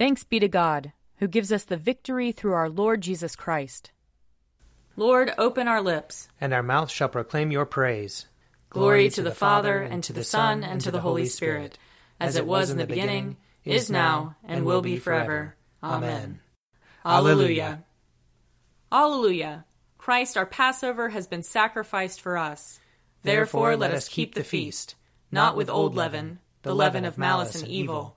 Thanks be to God, who gives us the victory through our Lord Jesus Christ. Lord, open our lips, and our mouth shall proclaim your praise. Glory, to the Father, and to the Son, and to the Holy Spirit, as it was in the beginning, is now, and will be forever. Amen. Alleluia. Alleluia. Christ our Passover has been sacrificed for us. Therefore let us keep the feast, not with old leaven, the leaven of malice and evil,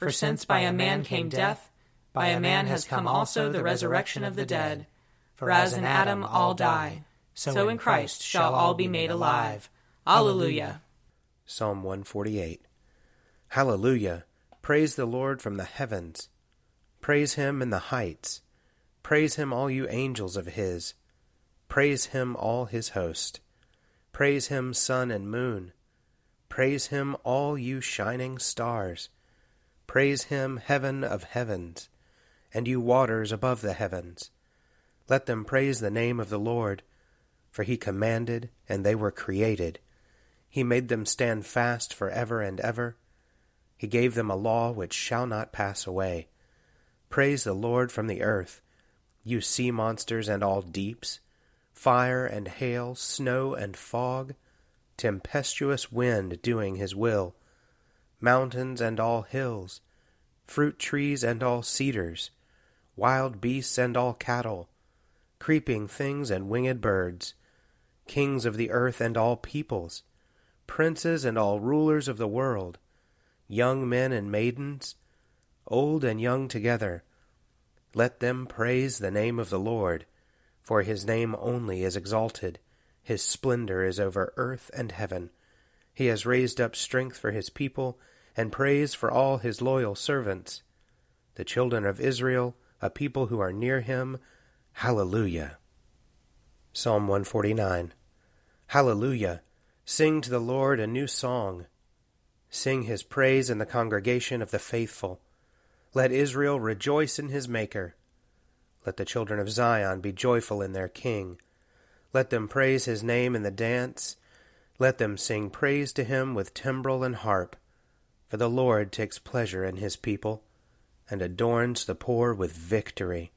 For since by a man came death, by a man has come also the resurrection of the dead. For as in Adam all die, so in Christ shall all be made alive. Alleluia. Psalm 148. Hallelujah. Praise the Lord from the heavens. Praise him in the heights. Praise him, all you angels of his. Praise him, all his host. Praise him, sun and moon. Praise him, all you shining stars. Praise him, heaven of heavens, and you waters above the heavens. Let them praise the name of the Lord, for he commanded, and they were created. He made them stand fast for ever and ever. He gave them a law which shall not pass away. Praise the Lord from the earth, you sea monsters and all deeps, fire and hail, snow and fog, tempestuous wind doing his will mountains and all hills, fruit trees and all cedars, wild beasts and all cattle, creeping things and winged birds, kings of the earth and all peoples, princes and all rulers of the world, young men and maidens, old and young together. Let them praise the name of the Lord, for his name only is exalted. His splendor is over earth and heaven. He has raised up strength for his people and praise for all his loyal servants, the children of Israel, a people who are near him. Hallelujah. Psalm 149. Hallelujah. Sing to the Lord a new song. Sing his praise in the congregation of the faithful. Let Israel rejoice in his Maker. Let the children of Zion be joyful in their King. Let them praise his name in the dance. Let them sing praise to him with timbrel and harp. For the Lord takes pleasure in his people, and adorns the poor with victory.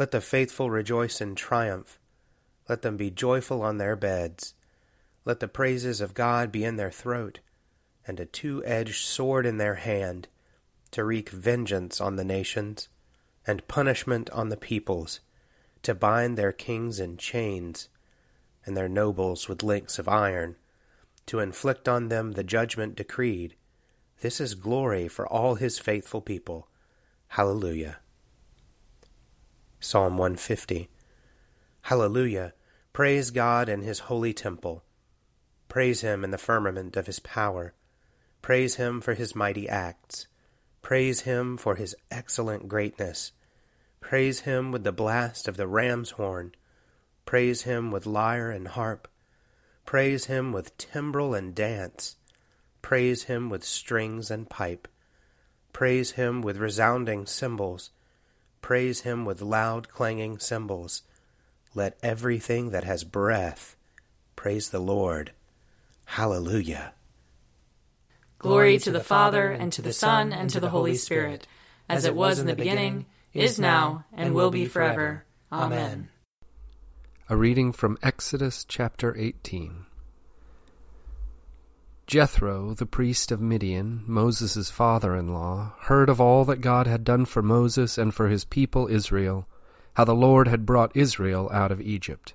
Let the faithful rejoice in triumph. Let them be joyful on their beds. Let the praises of God be in their throat, and a two edged sword in their hand, to wreak vengeance on the nations, and punishment on the peoples, to bind their kings in chains, and their nobles with links of iron, to inflict on them the judgment decreed this is glory for all his faithful people. Hallelujah. Psalm 150. Hallelujah. Praise God in his holy temple. Praise him in the firmament of his power. Praise him for his mighty acts. Praise him for his excellent greatness. Praise him with the blast of the ram's horn. Praise him with lyre and harp. Praise him with timbrel and dance. Praise him with strings and pipe. Praise him with resounding cymbals. Praise him with loud clanging cymbals. Let everything that has breath praise the Lord. Hallelujah. Glory to the Father, and to the Son, and to the Holy Spirit, as it was in the beginning, is now, and will be forever. Amen. A reading from Exodus chapter 18. Jethro, the priest of Midian, Moses' father in law, heard of all that God had done for Moses and for his people Israel, how the Lord had brought Israel out of Egypt.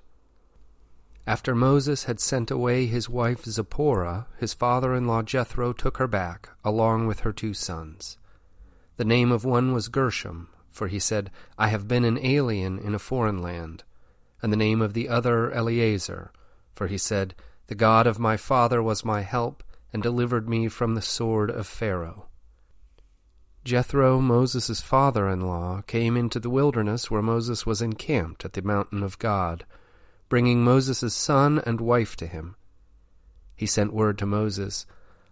After Moses had sent away his wife Zipporah, his father in law Jethro took her back, along with her two sons. The name of one was Gershom, for he said, I have been an alien in a foreign land, and the name of the other Eleazar, for he said, the God of my father was my help, and delivered me from the sword of Pharaoh. Jethro, Moses' father in law, came into the wilderness where Moses was encamped at the mountain of God, bringing Moses' son and wife to him. He sent word to Moses,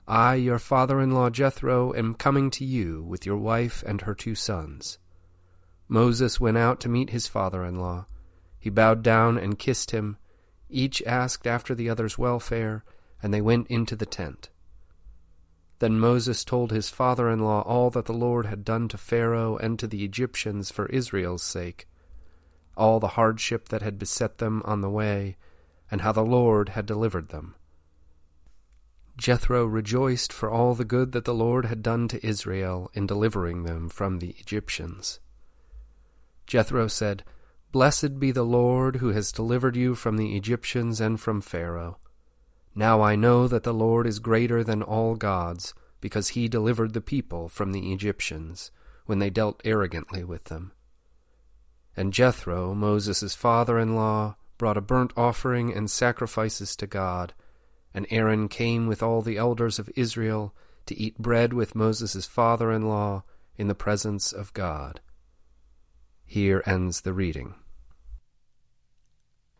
I, your father in law Jethro, am coming to you with your wife and her two sons. Moses went out to meet his father in law. He bowed down and kissed him. Each asked after the other's welfare, and they went into the tent. Then Moses told his father in law all that the Lord had done to Pharaoh and to the Egyptians for Israel's sake, all the hardship that had beset them on the way, and how the Lord had delivered them. Jethro rejoiced for all the good that the Lord had done to Israel in delivering them from the Egyptians. Jethro said, Blessed be the Lord who has delivered you from the Egyptians and from Pharaoh. Now I know that the Lord is greater than all gods, because he delivered the people from the Egyptians, when they dealt arrogantly with them. And Jethro, Moses' father in law, brought a burnt offering and sacrifices to God, and Aaron came with all the elders of Israel to eat bread with Moses' father in law in the presence of God. Here ends the reading.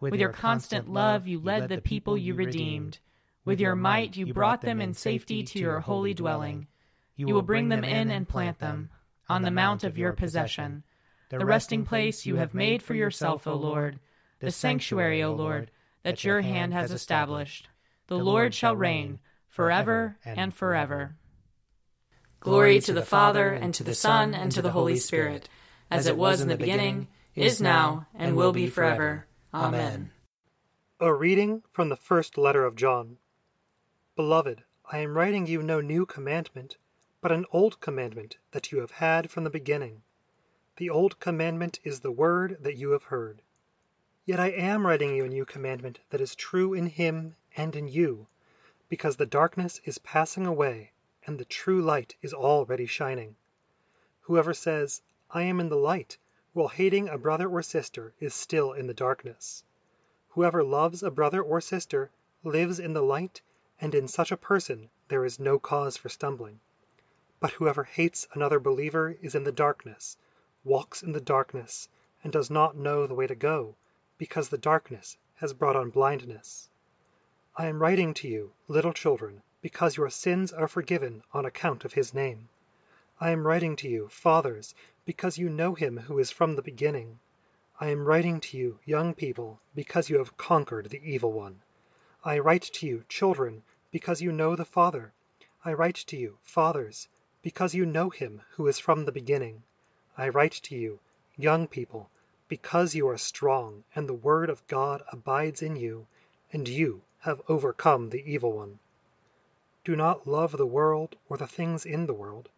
With your constant love, you led the people you redeemed. With your might you brought them in safety to your holy dwelling. You will bring them in and plant them on the mount of your possession, the resting place you have made for yourself, O Lord, the sanctuary, O Lord, that your hand has established. The Lord shall reign forever and forever. Glory to the Father, and to the Son, and to the Holy Spirit, as it was in the beginning, is now, and will be forever. Amen. A reading from the first letter of John. Beloved, I am writing you no new commandment, but an old commandment that you have had from the beginning. The old commandment is the word that you have heard. Yet I am writing you a new commandment that is true in him and in you, because the darkness is passing away and the true light is already shining. Whoever says, I am in the light, while hating a brother or sister is still in the darkness. Whoever loves a brother or sister lives in the light and in such a person there is no cause for stumbling. But whoever hates another believer is in the darkness, walks in the darkness, and does not know the way to go, because the darkness has brought on blindness. I am writing to you, little children, because your sins are forgiven on account of his name. I am writing to you, fathers, because you know him who is from the beginning. I am writing to you, young people, because you have conquered the evil one. I write to you, children, because you know the Father. I write to you, fathers, because you know him who is from the beginning. I write to you, young people, because you are strong, and the word of God abides in you, and you have overcome the evil one. Do not love the world or the things in the world.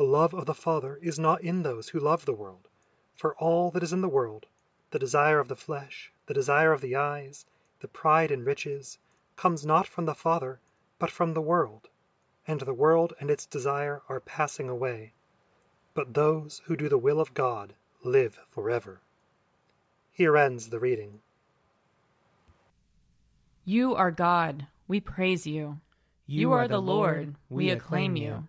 The love of the Father is not in those who love the world. For all that is in the world, the desire of the flesh, the desire of the eyes, the pride in riches, comes not from the Father, but from the world. And the world and its desire are passing away. But those who do the will of God live forever. Here ends the reading. You are God, we praise you. You are the Lord, we acclaim you. You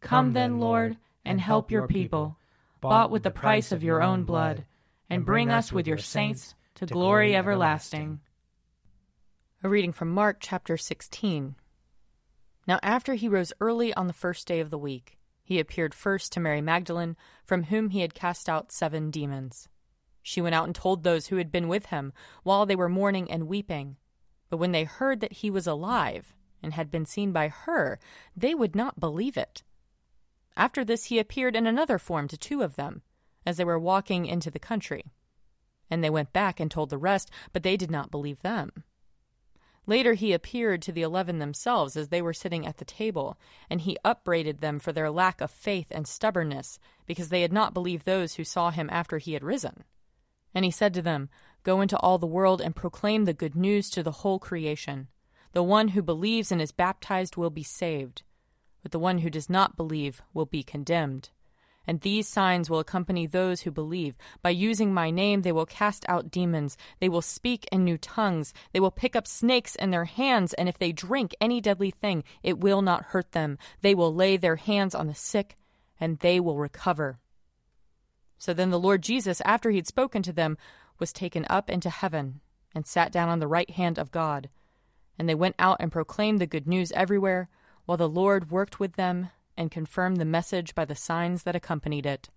Come then, Lord, and help your people, bought with the price of your own blood, and bring us with your saints to glory everlasting. A reading from Mark chapter 16. Now, after he rose early on the first day of the week, he appeared first to Mary Magdalene, from whom he had cast out seven demons. She went out and told those who had been with him, while they were mourning and weeping. But when they heard that he was alive, and had been seen by her, they would not believe it. After this, he appeared in another form to two of them, as they were walking into the country. And they went back and told the rest, but they did not believe them. Later he appeared to the eleven themselves as they were sitting at the table, and he upbraided them for their lack of faith and stubbornness, because they had not believed those who saw him after he had risen. And he said to them, Go into all the world and proclaim the good news to the whole creation. The one who believes and is baptized will be saved, but the one who does not believe will be condemned. And these signs will accompany those who believe. By using my name, they will cast out demons. They will speak in new tongues. They will pick up snakes in their hands, and if they drink any deadly thing, it will not hurt them. They will lay their hands on the sick, and they will recover. So then the Lord Jesus, after he had spoken to them, was taken up into heaven and sat down on the right hand of God. And they went out and proclaimed the good news everywhere, while the Lord worked with them and confirmed the message by the signs that accompanied it.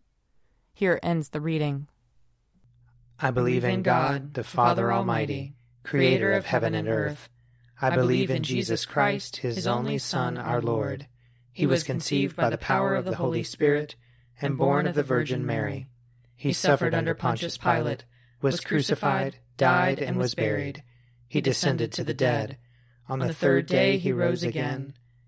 Here ends the reading. I believe in God, the Father Almighty, creator of heaven and earth. I believe in Jesus Christ, his only Son, our Lord. He was conceived by the power of the Holy Spirit and born of the Virgin Mary. He suffered under Pontius Pilate, was crucified, died, and was buried. He descended to the dead. On the third day he rose again.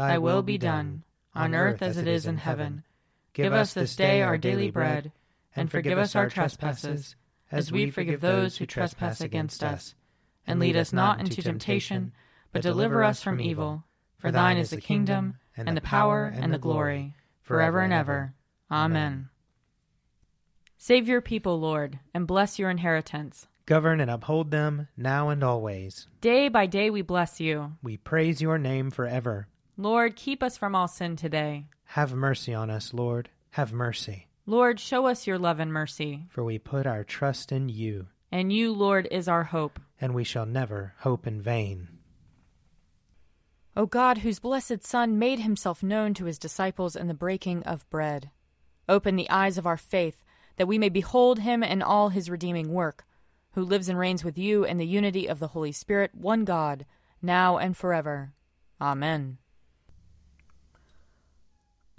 thy will be done, on earth as it is in heaven. Give us this day our daily bread, and forgive us our trespasses, as we forgive those who trespass against us. And lead us not into temptation, but deliver us from evil. For thine is the kingdom, and the power, and the glory, forever and ever. Amen. Save your people, Lord, and bless your inheritance. Govern and uphold them now and always. Day by day we bless you. We praise your name forever. Lord, keep us from all sin today. Have mercy on us, Lord. Have mercy. Lord, show us your love and mercy. For we put our trust in you. And you, Lord, is our hope. And we shall never hope in vain. O God, whose blessed Son made himself known to his disciples in the breaking of bread, open the eyes of our faith that we may behold him in all his redeeming work, who lives and reigns with you in the unity of the Holy Spirit, one God, now and forever. Amen.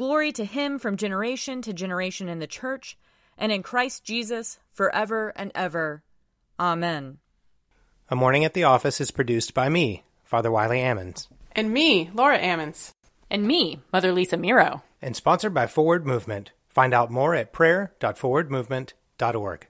Glory to him from generation to generation in the church and in Christ Jesus forever and ever. Amen. A Morning at the Office is produced by me, Father Wiley Ammons. And me, Laura Ammons. And me, Mother Lisa Meirow. And sponsored by Forward Movement. Find out more at prayer.forwardmovement.org.